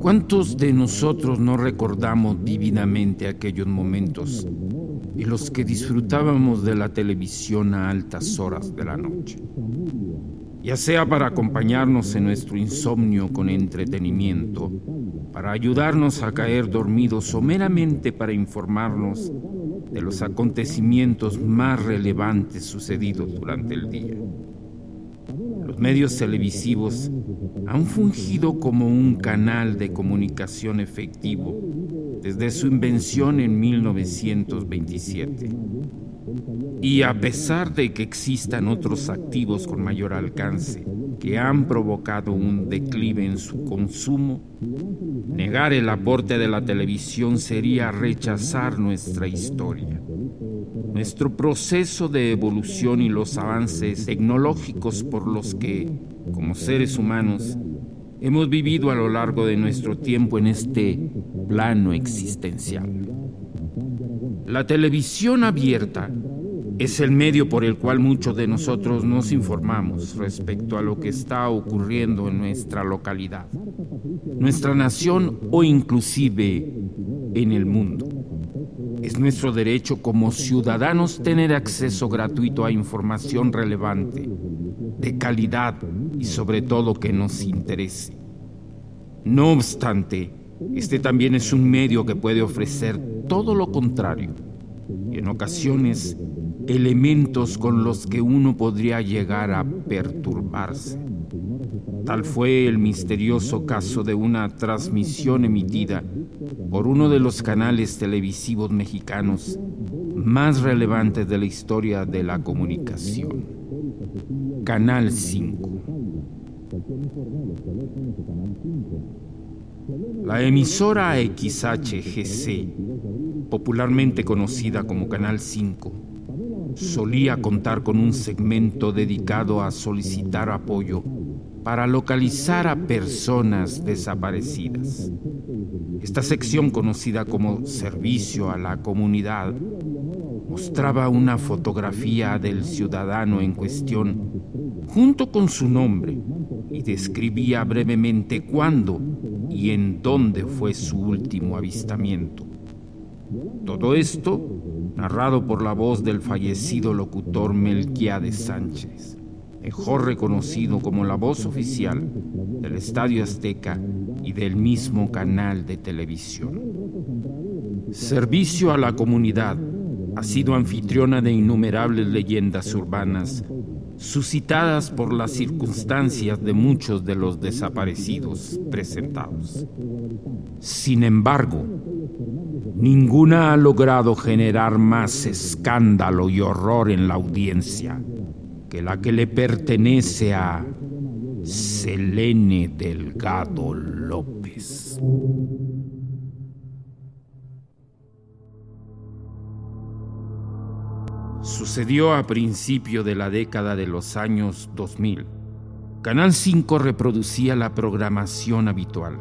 ¿Cuántos de nosotros no recordamos divinamente aquellos momentos en los que disfrutábamos de la televisión a altas horas de la noche? Ya sea para acompañarnos en nuestro insomnio con entretenimiento, para ayudarnos a caer dormidos o meramente para informarnos de los acontecimientos más relevantes sucedidos durante el día los medios televisivos han fungido como un canal de comunicación efectivo desde su invención en 1927. Y a pesar de que existan otros activos con mayor alcance que han provocado un declive en su consumo, negar el aporte de la televisión sería rechazar nuestra historia nuestro proceso de evolución y los avances tecnológicos por los que, como seres humanos, hemos vivido a lo largo de nuestro tiempo en este plano existencial. La televisión abierta es el medio por el cual muchos de nosotros nos informamos respecto a lo que está ocurriendo en nuestra localidad, nuestra nación o inclusive en el mundo. Es nuestro derecho como ciudadanos tener acceso gratuito a información relevante, de calidad y sobre todo que nos interese. No obstante, este también es un medio que puede ofrecer todo lo contrario y en ocasiones elementos con los que uno podría llegar a perturbarse. Tal fue el misterioso caso de una transmisión emitida por uno de los canales televisivos mexicanos más relevantes de la historia de la comunicación, Canal 5. La emisora XHGC, popularmente conocida como Canal 5, solía contar con un segmento dedicado a solicitar apoyo para localizar a personas desaparecidas. Esta sección, conocida como Servicio a la Comunidad, mostraba una fotografía del ciudadano en cuestión junto con su nombre y describía brevemente cuándo y en dónde fue su último avistamiento. Todo esto narrado por la voz del fallecido locutor Melquiades Sánchez mejor reconocido como la voz oficial del Estadio Azteca y del mismo canal de televisión. Servicio a la comunidad ha sido anfitriona de innumerables leyendas urbanas suscitadas por las circunstancias de muchos de los desaparecidos presentados. Sin embargo, ninguna ha logrado generar más escándalo y horror en la audiencia que la que le pertenece a Selene Delgado López. Sucedió a principio de la década de los años 2000. Canal 5 reproducía la programación habitual,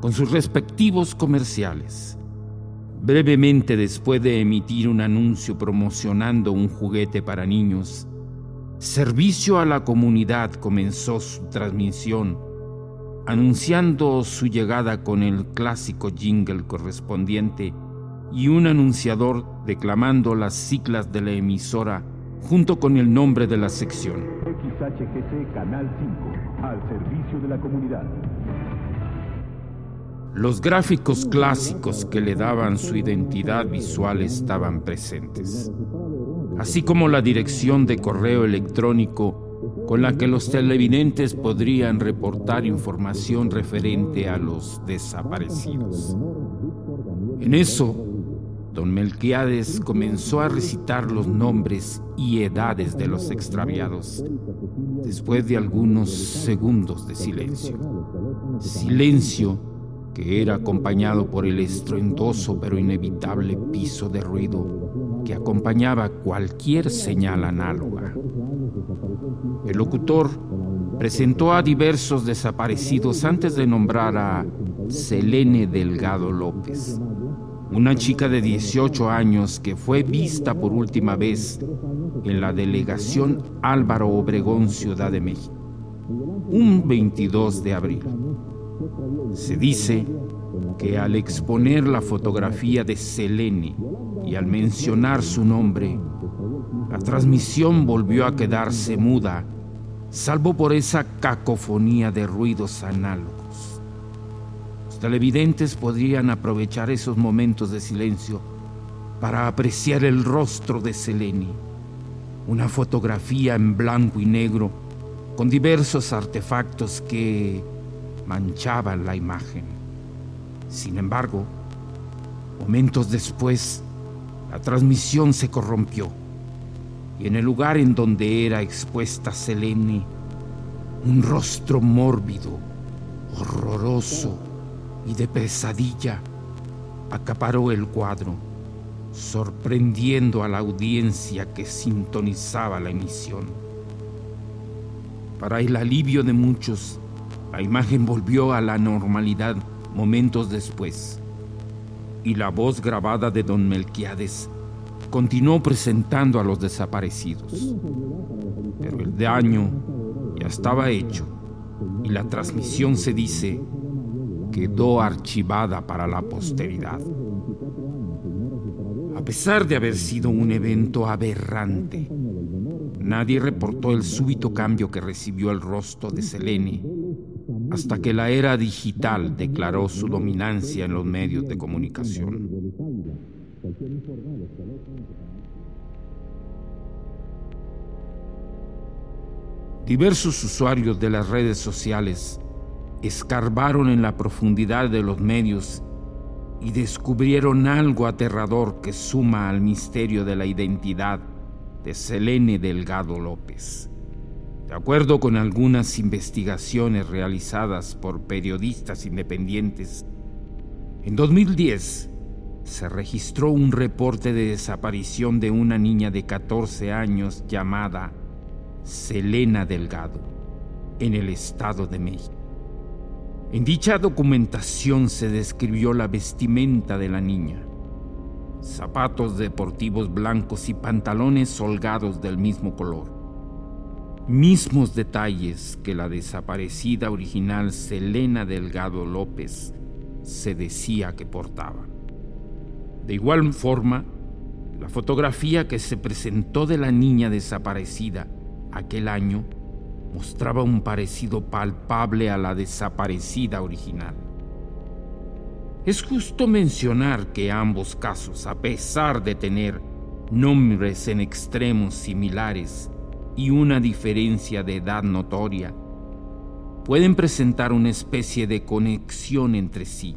con sus respectivos comerciales. Brevemente después de emitir un anuncio promocionando un juguete para niños, Servicio a la Comunidad comenzó su transmisión, anunciando su llegada con el clásico jingle correspondiente y un anunciador declamando las siglas de la emisora junto con el nombre de la sección. XHGC Canal 5, al servicio de la comunidad. Los gráficos clásicos que le daban su identidad visual estaban presentes así como la dirección de correo electrónico con la que los televidentes podrían reportar información referente a los desaparecidos. En eso, don Melquiades comenzó a recitar los nombres y edades de los extraviados, después de algunos segundos de silencio. Silencio que era acompañado por el estruendoso pero inevitable piso de ruido que acompañaba cualquier señal análoga. El locutor presentó a diversos desaparecidos antes de nombrar a Selene Delgado López. Una chica de 18 años que fue vista por última vez en la delegación Álvaro Obregón, Ciudad de México, un 22 de abril. Se dice que al exponer la fotografía de Selene y al mencionar su nombre, la transmisión volvió a quedarse muda, salvo por esa cacofonía de ruidos análogos. Televidentes podrían aprovechar esos momentos de silencio para apreciar el rostro de Selene, una fotografía en blanco y negro con diversos artefactos que manchaban la imagen. Sin embargo, momentos después, la transmisión se corrompió y en el lugar en donde era expuesta Selene, un rostro mórbido, horroroso y de pesadilla acaparó el cuadro, sorprendiendo a la audiencia que sintonizaba la emisión. Para el alivio de muchos, la imagen volvió a la normalidad momentos después, y la voz grabada de don Melquiades continuó presentando a los desaparecidos. Pero el daño ya estaba hecho y la transmisión se dice quedó archivada para la posteridad. A pesar de haber sido un evento aberrante, nadie reportó el súbito cambio que recibió el rostro de Selene hasta que la era digital declaró su dominancia en los medios de comunicación. Diversos usuarios de las redes sociales escarbaron en la profundidad de los medios y descubrieron algo aterrador que suma al misterio de la identidad de Selene Delgado López. De acuerdo con algunas investigaciones realizadas por periodistas independientes, en 2010 se registró un reporte de desaparición de una niña de 14 años llamada Selena Delgado en el Estado de México. En dicha documentación se describió la vestimenta de la niña, zapatos deportivos blancos y pantalones holgados del mismo color mismos detalles que la desaparecida original Selena Delgado López se decía que portaba. De igual forma, la fotografía que se presentó de la niña desaparecida aquel año mostraba un parecido palpable a la desaparecida original. Es justo mencionar que ambos casos, a pesar de tener nombres en extremos similares, y una diferencia de edad notoria, pueden presentar una especie de conexión entre sí,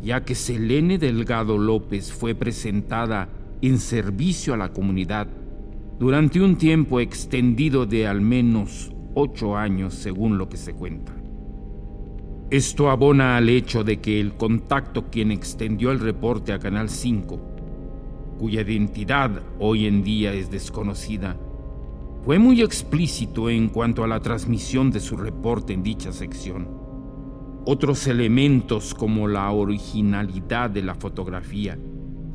ya que Selene Delgado López fue presentada en servicio a la comunidad durante un tiempo extendido de al menos ocho años según lo que se cuenta. Esto abona al hecho de que el contacto quien extendió el reporte a Canal 5, cuya identidad hoy en día es desconocida, fue muy explícito en cuanto a la transmisión de su reporte en dicha sección. Otros elementos como la originalidad de la fotografía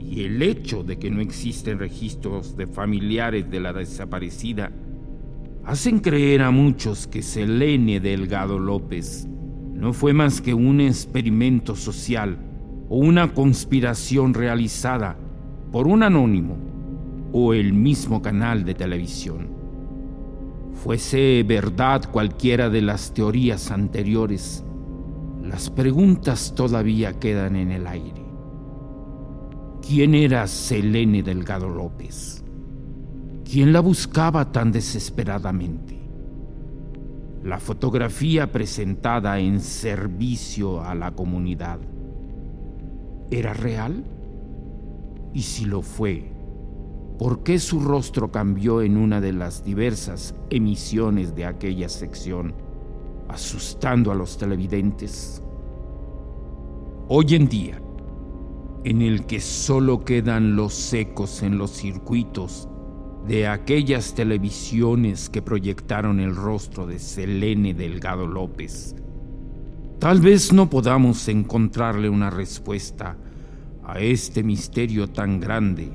y el hecho de que no existen registros de familiares de la desaparecida hacen creer a muchos que Selene Delgado López no fue más que un experimento social o una conspiración realizada por un anónimo o el mismo canal de televisión. Fuese verdad cualquiera de las teorías anteriores, las preguntas todavía quedan en el aire. ¿Quién era Selene Delgado López? ¿Quién la buscaba tan desesperadamente? La fotografía presentada en servicio a la comunidad, ¿era real? Y si lo fue, por qué su rostro cambió en una de las diversas emisiones de aquella sección, asustando a los televidentes. Hoy en día, en el que solo quedan los ecos en los circuitos de aquellas televisiones que proyectaron el rostro de Selene Delgado López, tal vez no podamos encontrarle una respuesta a este misterio tan grande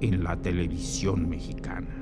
en la televisión mexicana.